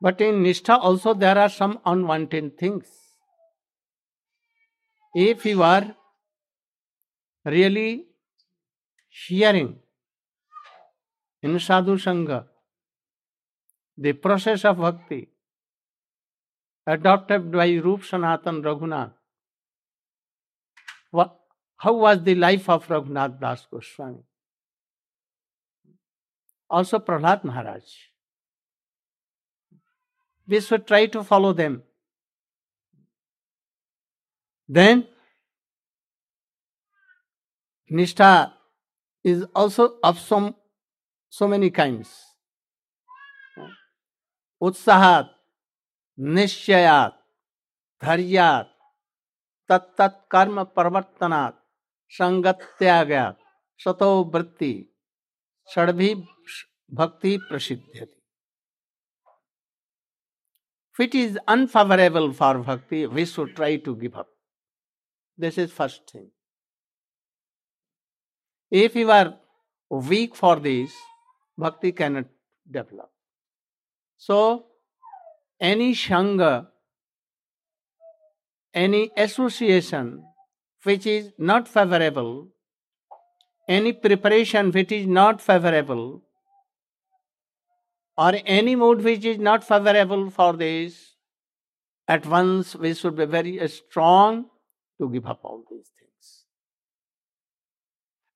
But in Nishtha also there are some unwanted things. If you are really hearing in sadhu sangha the process of bhakti adopted by Rup Sanatan Raghunath. How was the life of Raghunath Das Goswami? Also Prahlad Maharaj. We should try to follow them. Then Nishtha is also of some so many kinds. Utsahat, निश्चयात धैर्यात तत्त कर्म प्रवर्तनात् संगत्यागात सतो वृत्ति षडभी भक्ति प्रसिद्ध If it is unfavorable for bhakti, we should try to give up. This is first thing. If you are weak for this, bhakti cannot develop. So, any Shanga, any association which is not favorable, any preparation which is not favorable, or any mood which is not favorable for this, at once we should be very strong to give up all these things.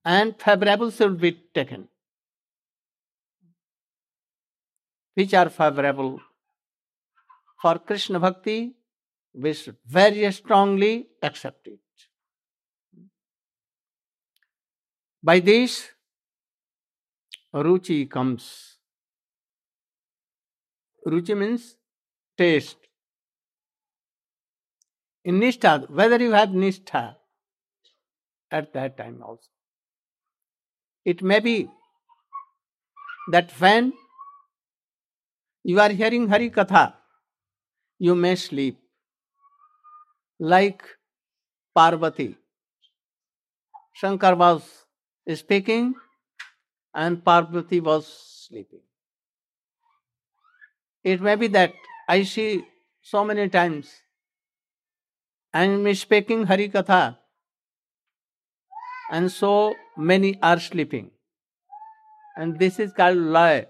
And favorable should be taken. Which are favorable for Krishna Bhakti, we should very strongly accept it. By this, Ruchi comes. Ruchi means taste. In Nishtha, whether you have Nishtha at that time also, it may be that when you are hearing Hari Katha, you may sleep. Like Parvati. Shankar was speaking and Parvati was sleeping. It may be that I see so many times I am speaking Hari Katha and so many are sleeping. And this is called lie.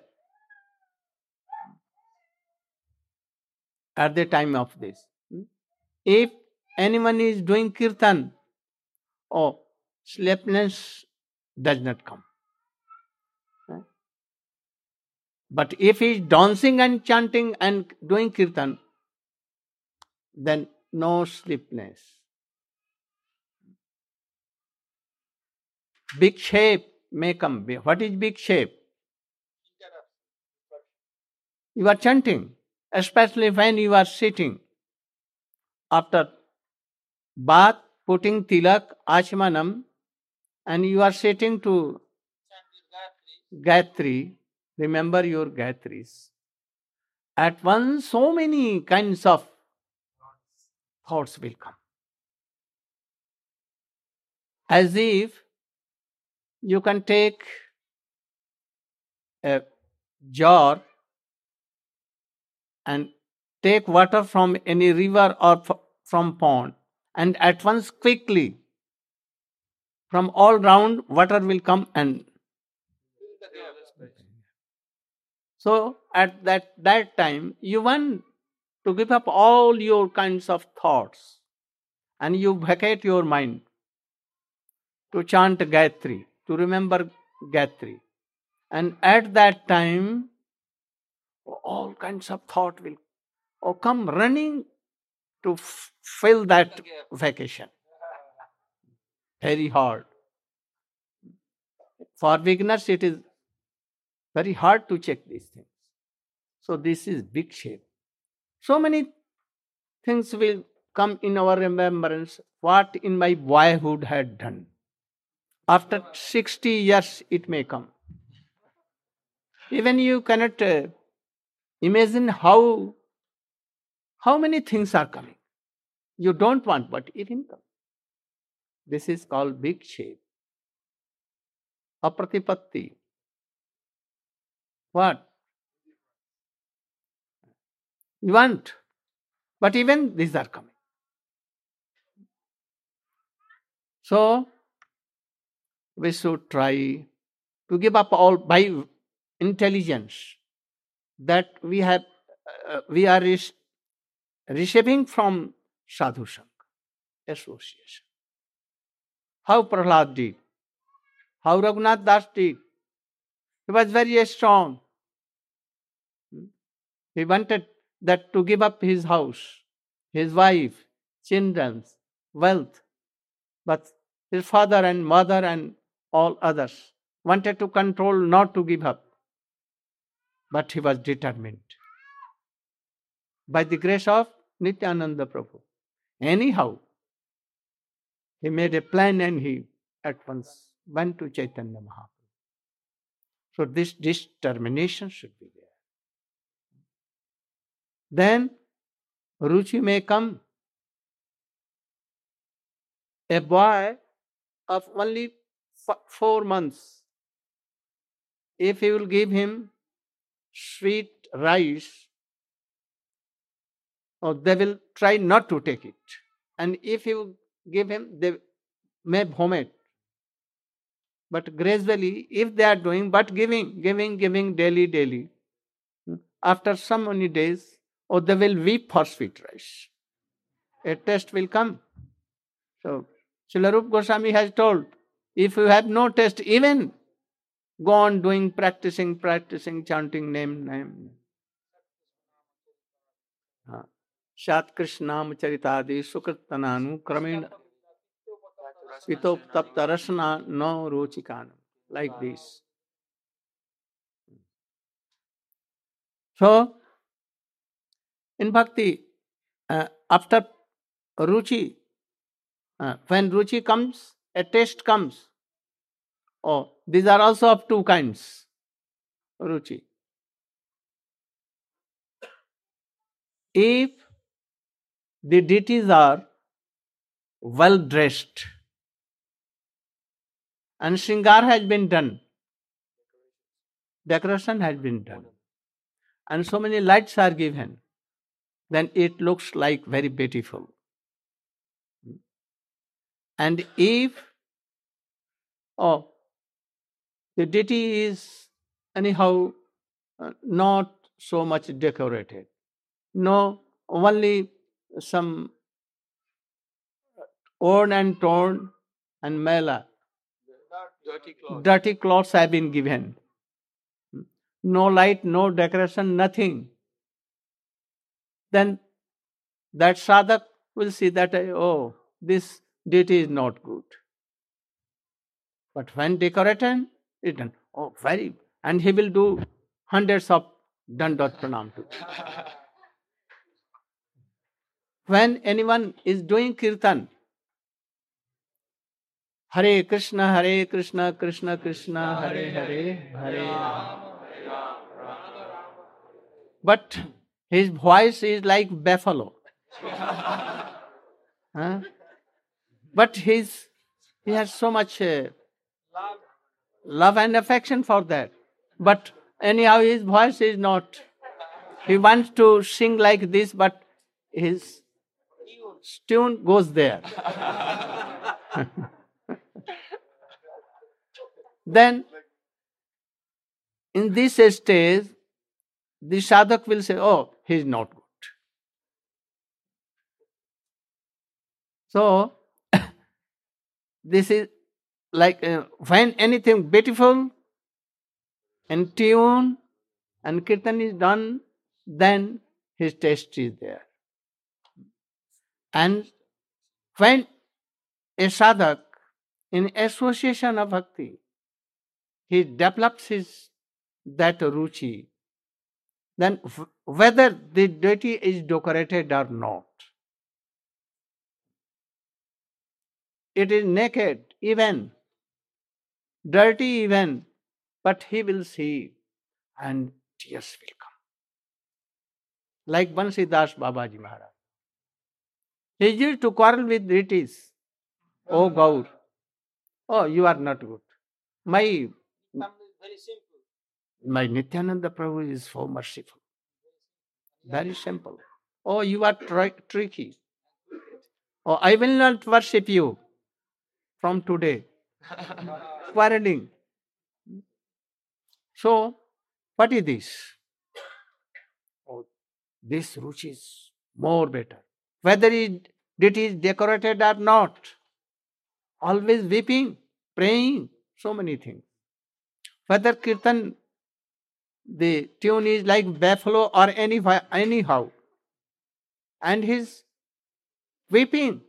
at the time of this. If anyone is doing kirtan, oh, sleepiness does not come. But if he is dancing and chanting and doing kirtan, then no sleepiness. Vikshep may come. What is vikshep? You are chanting especially when you are sitting after bath, putting tilak, ashmanam, and you are sitting to Gayatri, remember your Gayatris. At once, so many kinds of thoughts will come. As if you can take a jar and take water from any river or from pond and at once quickly from all round water will come and so at that that time you want to give up all your kinds of thoughts and you vacate your mind to chant Gayatri, to remember Gayatri. And at that time, all kinds of thought will oh, come running to f- fill that vacation. Very hard. For beginners, it is very hard to check these things. So, this is vikshep. So many things will come in our remembrance what in my boyhood had done. After 60 years, it may come. Even you cannot uh, Imagine how how many things are coming. You don't want, but even come. This is called vikshep. Apratipatti. What? You want. But even these are coming. So, we should try to give up all by intelligence that we have uh, we are receiving from sadhu sangha association how prahlad did how raghunath das did he was very strong he wanted that to give up his house his wife children wealth but his father and mother and all others wanted to control not to give up but he was determined. By the grace of Nityananda Prabhu. Anyhow, he made a plan and he at once went to Chaitanya Mahaprabhu. So this determination should be there. Then Ruchi may come. A boy of only four months, if you will give him sweet rice, or they will try not to take it. And if you give him, they may vomit. But gradually, if they are doing, but giving, giving, giving daily, daily, after so many days, or they will weep for sweet rice. A test will come. So, Srila Goswami has told, if you have no test, even go on doing, practicing, practicing, chanting name, name. Ah. Shat Krishnam Charitadi Sukritananu Kramina Pitoptaptarasana No Ruchikanam. Like this. So, in bhakti after ruchi when ruchi comes a taste comes और these are also of two kinds ruchi. If the deities are well dressed and shringar has been done decoration has been done and so many lights are given then it looks like very beautiful. And if, oh, the deity is anyhow uh, not so much decorated. No, only some worn and torn and mela. Dirty clothes. Dirty clothes have been given. No light, no decoration, nothing. Then that sadhak will see that, eh, oh, this deity is not good. But when decorated, written. Oh, very. And he will do hundreds of Dandot Pranam to When anyone is doing Kirtan, Hare Krishna, Hare Krishna, Krishna Krishna, Hare Hare, Hare But his voice is like buffalo. huh? But his, he has so much uh, love and affection for that. But anyhow, his voice is not. He wants to sing like this, but his tune goes there. then, in this stage, the sadhak will say, Oh, he is not good. So, this is like uh, when anything beautiful and tune and kirtan is done, then his taste is there. And when a sadhak in association of bhakti, he develops his that ruchi, then whether the deity is decorated or not, it is naked, even dirty even, but he will see and tears will come. Like Bansidas Babaji Maharaj. He used to quarrel with deities. Oh Gaur, oh you are not good. My very simple. My Nityananda Prabhu is so merciful. Very simple. Oh, you are tri- tricky. Oh, I will not worship you from today. Quarreling. So, what is this? Oh, this ruchi is more better. Whether it, it is decorated or not, always weeping, praying, so many things. Whether kirtan, the tune is like buffalo or any, anyhow, and his weeping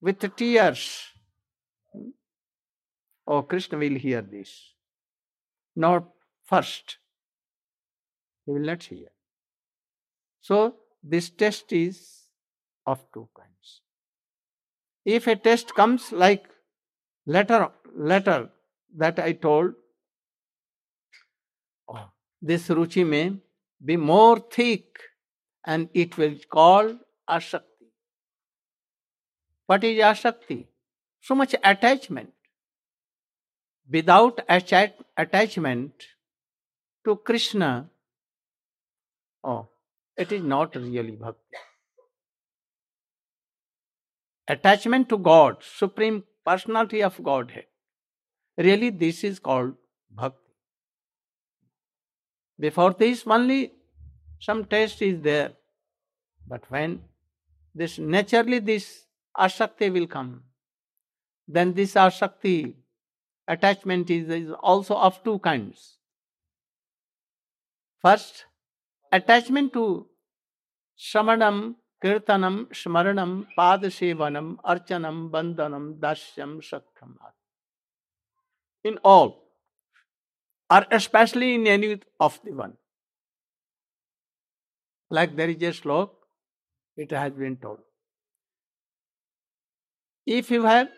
with tears. Oh, Krishna will hear this. Not first. He will not hear. So, this test is of two kinds. If a test comes like letter, letter that I told, this ruchi may be more thick and it will call ashakti. What is ashakti? So much attachment. Without attachment to Krishna, oh, it is not really bhakti. Attachment to God, Supreme Personality of Godhead. Really, this is called bhakti. Before this, only some taste is there. But when this naturally this asakti will come, then this asakti attachment is, is also of two kinds. First, attachment to shamanam, kirtanam, smaranam, padasevanam, archanam, bandhanam, dasyam, sakham. In all, or especially in any of the one. Like there is a slok, it has been told. If you have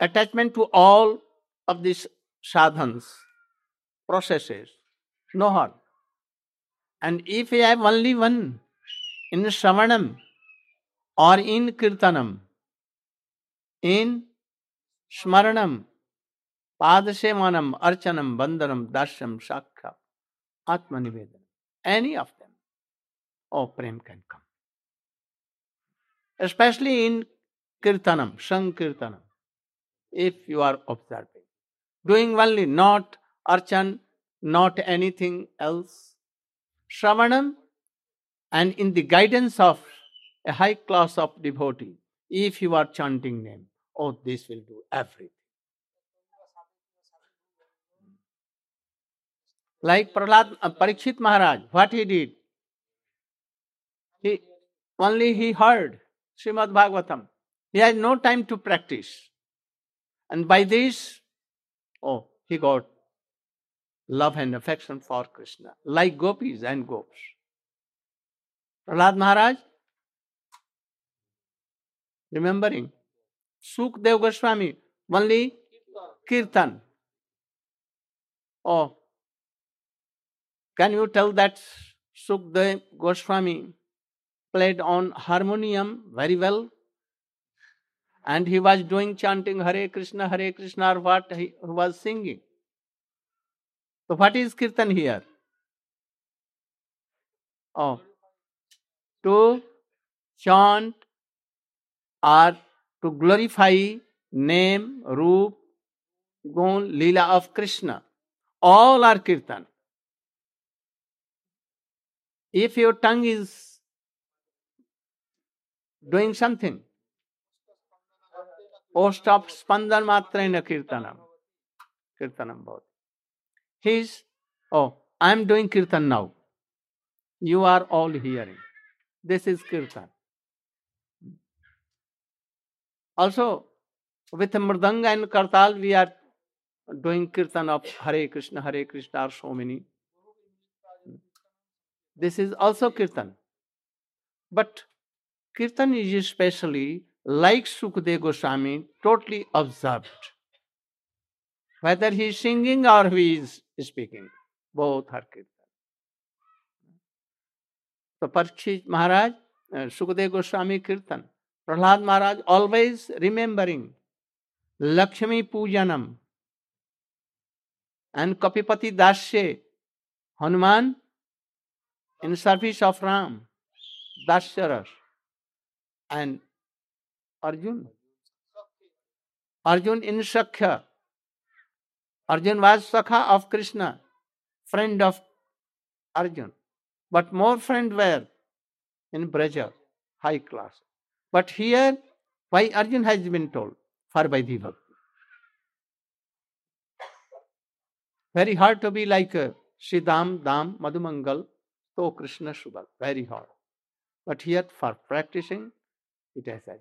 attachment to all of these sadhans, processes, no harm. And if you have only one in Shravanam or in Kirtanam, in Smaranam, Padasevanam, Archanam, Bandhanam, Dasham, Shakha, Atmanivedanam, any of them, oh, Prem can come. Especially in Kirtanam, Sankirtanam, if you are observing. Doing only, not Archan, not anything else. Shravanam, and in the guidance of a high class of devotee, if you are chanting name, oh, this will do everything. Like Prahlad, uh, Parikshit Maharaj, what he did? He only he heard Srimad Bhagavatam. He had no time to practice. And by this, oh, he got love and affection for Krishna, like gopis and gops. Prahlad Maharaj, remembering Sukdev Goswami, only Kirtan. Oh, can you tell that Sukdev Goswami played on harmonium very well? And he was doing chanting Hare Krishna, Hare Krishna, or what he was singing. So, what is Kirtan here? Oh, to chant or to glorify name, roop, gun, lila of Krishna. All are Kirtan. If your tongue is doing something, post of spandan a kirtanam. Kirtanam both. He's, oh, I'm doing kirtan now. You are all hearing. This is kirtan. Also, with Mridanga and Kartal, we are doing kirtan of Hare Krishna, Hare Krishna, or so many. This is also kirtan. But kirtan is especially like Sukdev Goswami, totally observed. Whether he is singing or he is speaking, both are kirtan. So Parikshit Maharaj, uh, Sukdev Goswami Kirtan, Prahlad Maharaj always remembering Lakshmi Pujanam and Kapipati Dasya, Hanuman in service of Ram, Dasharas, and Arjun. Arjun in Sakya. Arjun was Sakha of Krishna, friend of Arjun. But more friend were in Braja, high class. But here, why Arjun has been told? For Vaidhi Bhakti. Very hard to be like uh, Shridam, Dam, Madhumangal, so Krishna Subal. Very hard. But here, for practicing, it has been.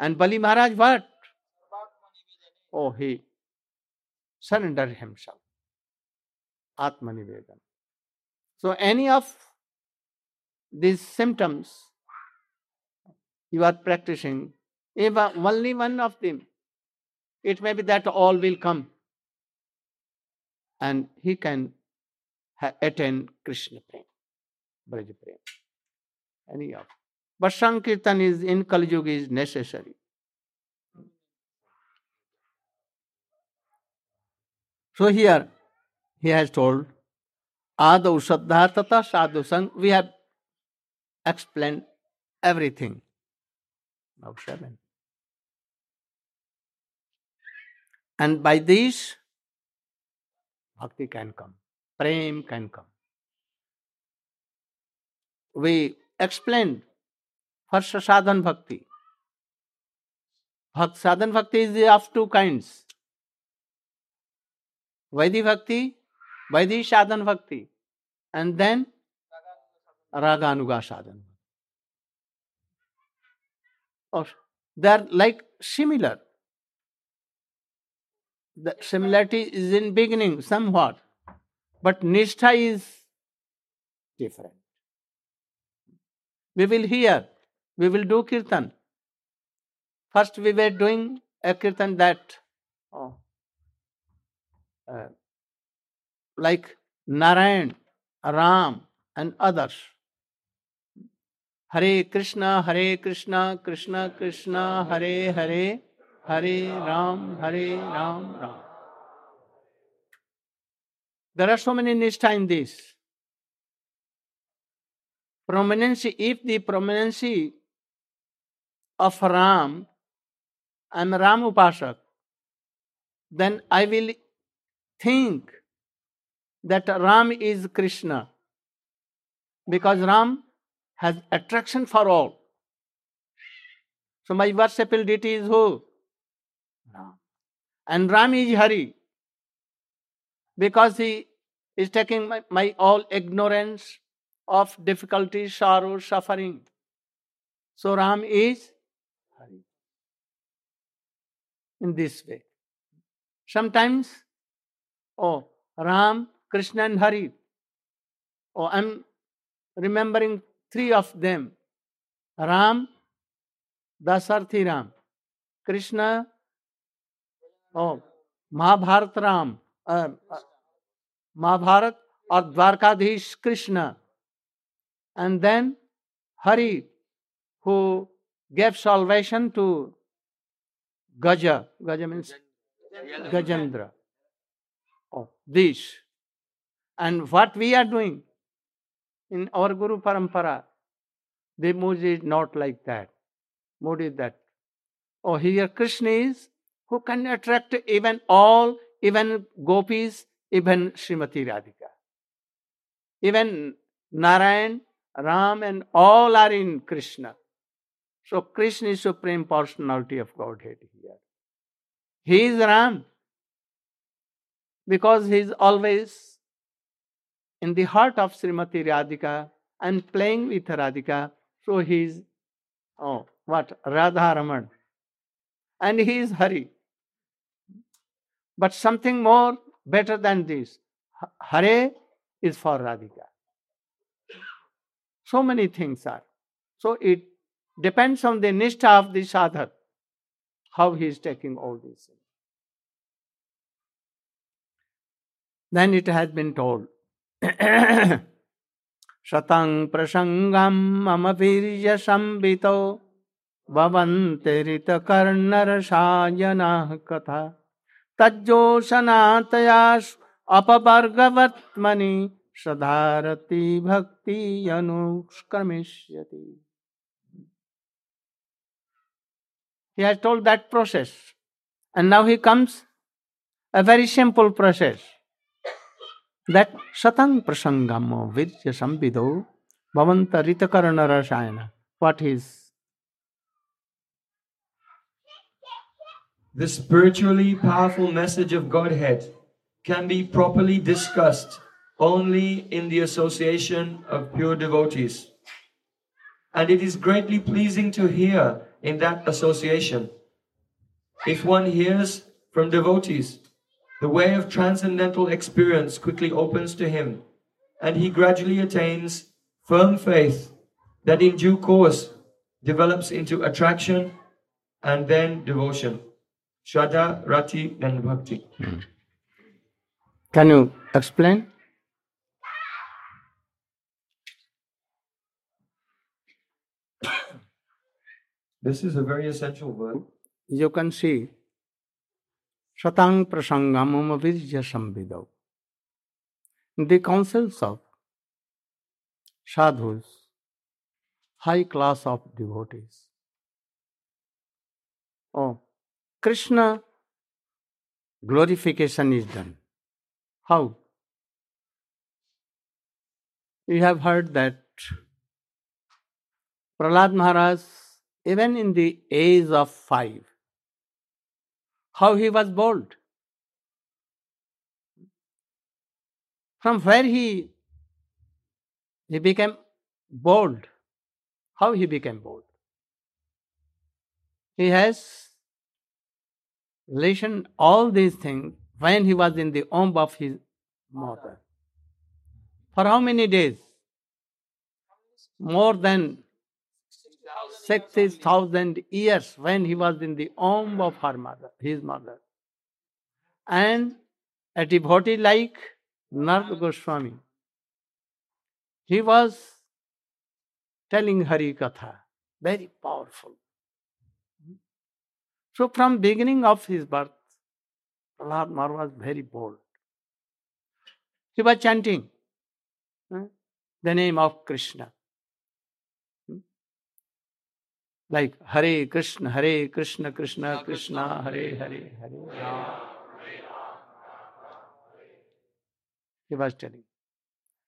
And Bali Maharaj, what? Oh, he surrendered himself. Atmanivedan. So, any of these symptoms you are practicing, if only one of them, it may be that all will come and he can attain Krishna Prem, Braj Prem. Any of. But Sankirtan is in Kali Yuga is necessary. So here he has told Adau Shraddha Tata Sadhu Sang. We have explained everything. Now seven. And by this, bhakti can come, prem can come. We explained first sadhan bhakti. Bhakt, sadhan bhakti is of two kinds. Vaidhi bhakti, Vaidhi sadhan bhakti, and then raganuga sadhan. Oh, they are like similar. The similarity is in beginning somewhat, but nishtha is different. We will hear, we will do kirtan. First, we were doing a kirtan that, oh, uh, like Narayan, Ram, and others. Hare Krishna, Hare Krishna, Krishna Krishna, Hare Hare, Hare Ram, Hare Ram, Ram. There are so many nishtha in this. Prominence, if the prominence of Ram, I am Ram Upasak, then I will think that Ram is Krishna because Ram has attraction for all. So my worshipful deity is who? Ram. And Ram is Hari because he is taking my, my all ignorance of difficulty, sorrow, suffering. So Ram is Hari. In this way. Sometimes, oh, Ram, Krishna, and Hari. Oh, I'm remembering three of them Ram, Dasarthi Ram, Krishna, oh, Mahabharat Ram, uh, uh, Mahabharat or Dwarkadhish Krishna, and then Hari, who gave salvation to Gaja. Gaja means Gajendra. Oh, this. And what we are doing in our Guru Parampara, the mood is not like that. Mood is that. Oh, here Krishna is who can attract even all, even gopis, even Srimati Radhika. Even Narayan, Ram, and all are in Krishna. So Krishna is supreme personality of Godhead here. He is Ram because he is always in the heart of Srimati Radhika and playing with Radhika. So he is, oh, what? Radha Raman. And he is Hari. But something more better than this. Hare is for Radhika. So many things are. So it depends on the nishtha of the sadhak, how he is taking all these things. Then it has been told. शतं प्रसङ्गं मम वीर्यसंवितो भवन्ति भवन्तिरितकर्णरसायनाः कथा तज्जोषणातया अपवर्गवत्मनि sadharati bhakti anushkramishyati. He has told that process. And now he comes a very simple process. That satang prasangamo vidya sambido bhavanta ritakarana rasayana. What is? The spiritually powerful message of Godhead can be properly discussed only in the association of pure devotees. And it is greatly pleasing to hear in that association. If one hears from devotees, the way of transcendental experience quickly opens to him, and he gradually attains firm faith that in due course develops into attraction and then devotion. Shraddha, Rati, and Bhakti. Can you explain? This is a very essential word. You can see Satang Prasangamam Virya Samvidau. The councils of sadhus, high class of devotees. Oh, Krishna glorification is done. How? You have heard that Prahlad Maharaj, even in the age of five, how he was bold. From where he he became bold. How he became bold? He has listened all these things when he was in the womb of his mother. For how many days? More than 60,000 years when he was in the womb of her mother, his mother. And a devotee like Narad Goswami, he was telling Hari Katha, very powerful. So from beginning of his birth, Prahlad Maharaj was very bold. He was chanting eh, the name of Krishna. Hmm? Like Hare Krishna, Hare Krishna, Krishna Krishna, Hare Hare, Hare He was telling.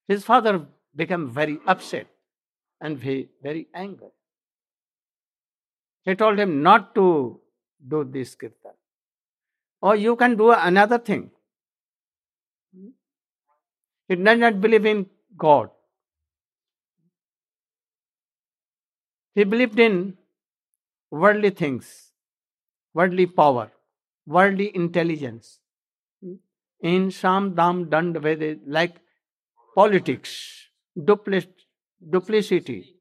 His father became very upset and very, very angry. He told him not to do this kirtan. Or you can do another thing. He does not believe in God. He believed in worldly things, worldly power, worldly intelligence. In Sham Dam Dand Vede, like politics, duplic- duplicity,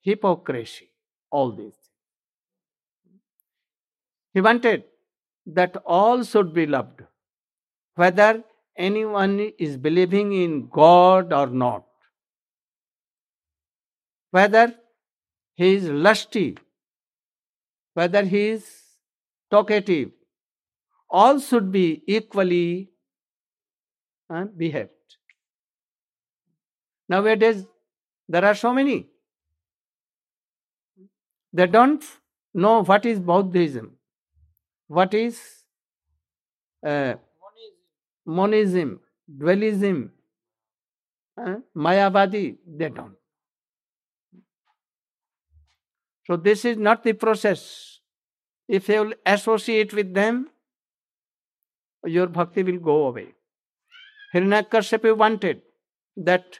hypocrisy, all things. He wanted that all should be loved, whether anyone is believing in God or not, whether he is lusty, whether he is talkative, all should be equally uh, behaved. Nowadays, there are so many. They don't know what is Buddhism, what is uh, monism, dualism, uh, Mayavadi, they don't. So, this is not the process. If you associate with them, your bhakti will go away. Hiranyakashipu wanted that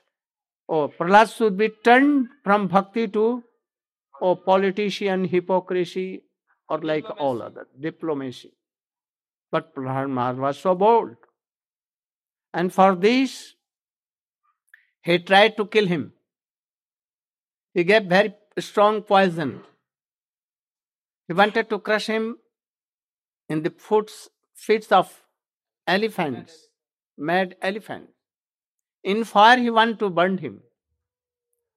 oh, Prahlad should be turned from bhakti to oh, politician, hypocrisy, or like all other diplomacy. But Prahlad Maharaj was so bold. And for this, he tried to kill him. He gave very strong poison. He wanted to crush him in the foots, feet of elephants, mad elephants. In fire, he wanted to burn him.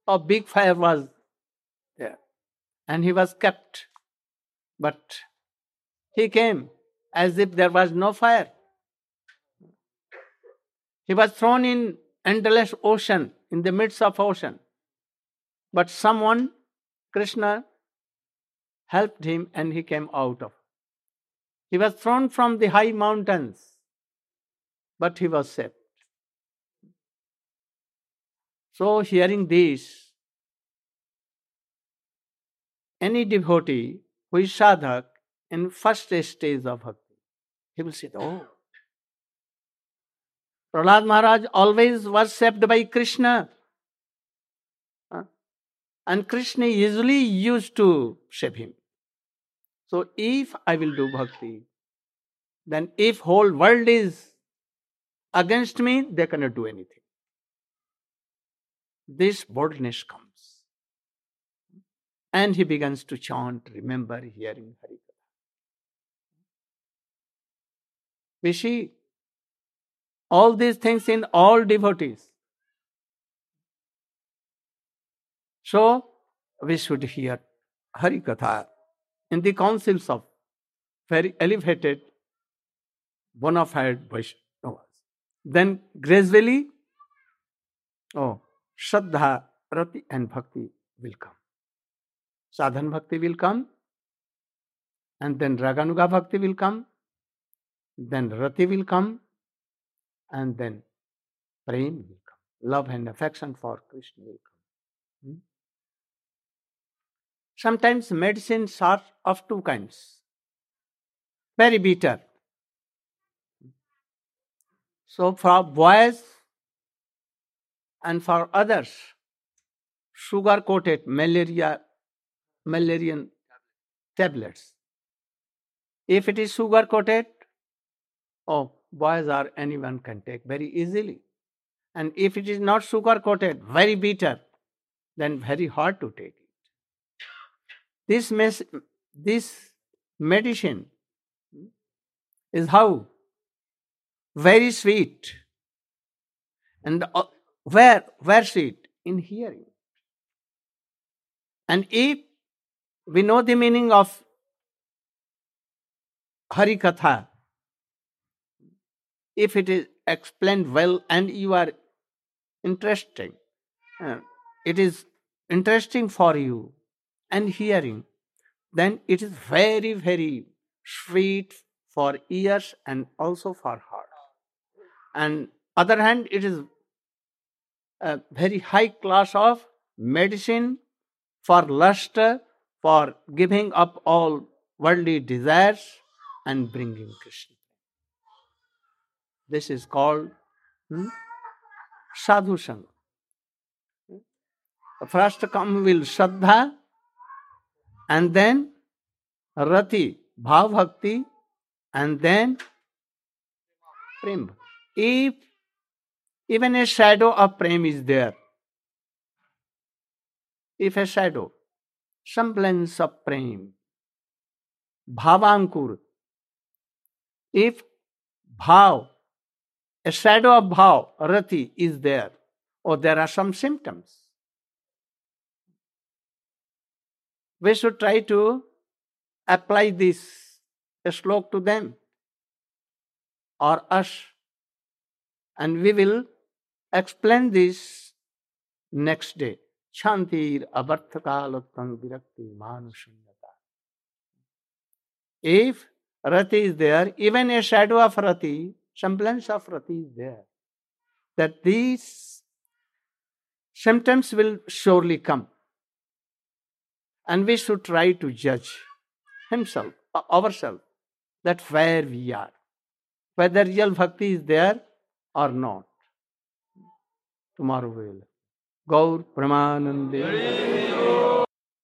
A big fire was there, and he was kept. But he came as if there was no fire. He was thrown in endless ocean, in the midst of ocean. But someone, Krishna, helped him and he came out of. He was thrown from the high mountains, but he was saved. So, hearing this, any devotee who is sadhak in first stage of bhakti, he will say, Oh, Prahlad Maharaj always was by Krishna. And Krishna usually used to save him. So if I will do bhakti, then if whole world is against me, they cannot do anything. This boldness comes. And he begins to chant, remember hearing Harikatha. We see all these things in all devotees. So we should hear Harikatha in the councils of very elevated, bona fide Vaishnavas. Then gradually, oh, Shraddha, Rati, and Bhakti will come. Sadhana bhakti will come and then raganuga bhakti will come then rati will come and then prem will come love and affection for Krishna will come sometimes medicine are of two kinds very bitter so for boys and for others sugar coated malaria malarian tablets. If it is sugar coated, oh, boys or anyone can take very easily. And if it is not sugar coated, very bitter, then very hard to take. This, mes- this medicine is how? Very sweet. And uh, where, where sweet? In hearing. And if we know the meaning of Hari Katha, if it is explained well and you are interesting, uh, it is interesting for you, and hearing, then it is very, very sweet for ears and also for heart. And other hand, it is a very high class of medicine for lust, for giving up all worldly desires and bringing Krishna. This is called hmm, sadhu sangha. First come will Shraddha, and then Rati, Bhav Bhakti, and then Prem. If even a shadow of Prem is there, if a shadow, semblance of Prem, Bhavankur, if Bhav, a shadow of Bhav, Rati, is there, or there are some symptoms, we should try to apply this slok to them or us. And we will explain this next day. Shantir abarthakalattam virakti manushunyata. If Rati is there, even a shadow of Rati, semblance of Rati is there, that these symptoms will surely come. And we should try to judge himself, ourselves, that where we are, whether real bhakti is there or not. Tomorrow will. Gaur Premanande.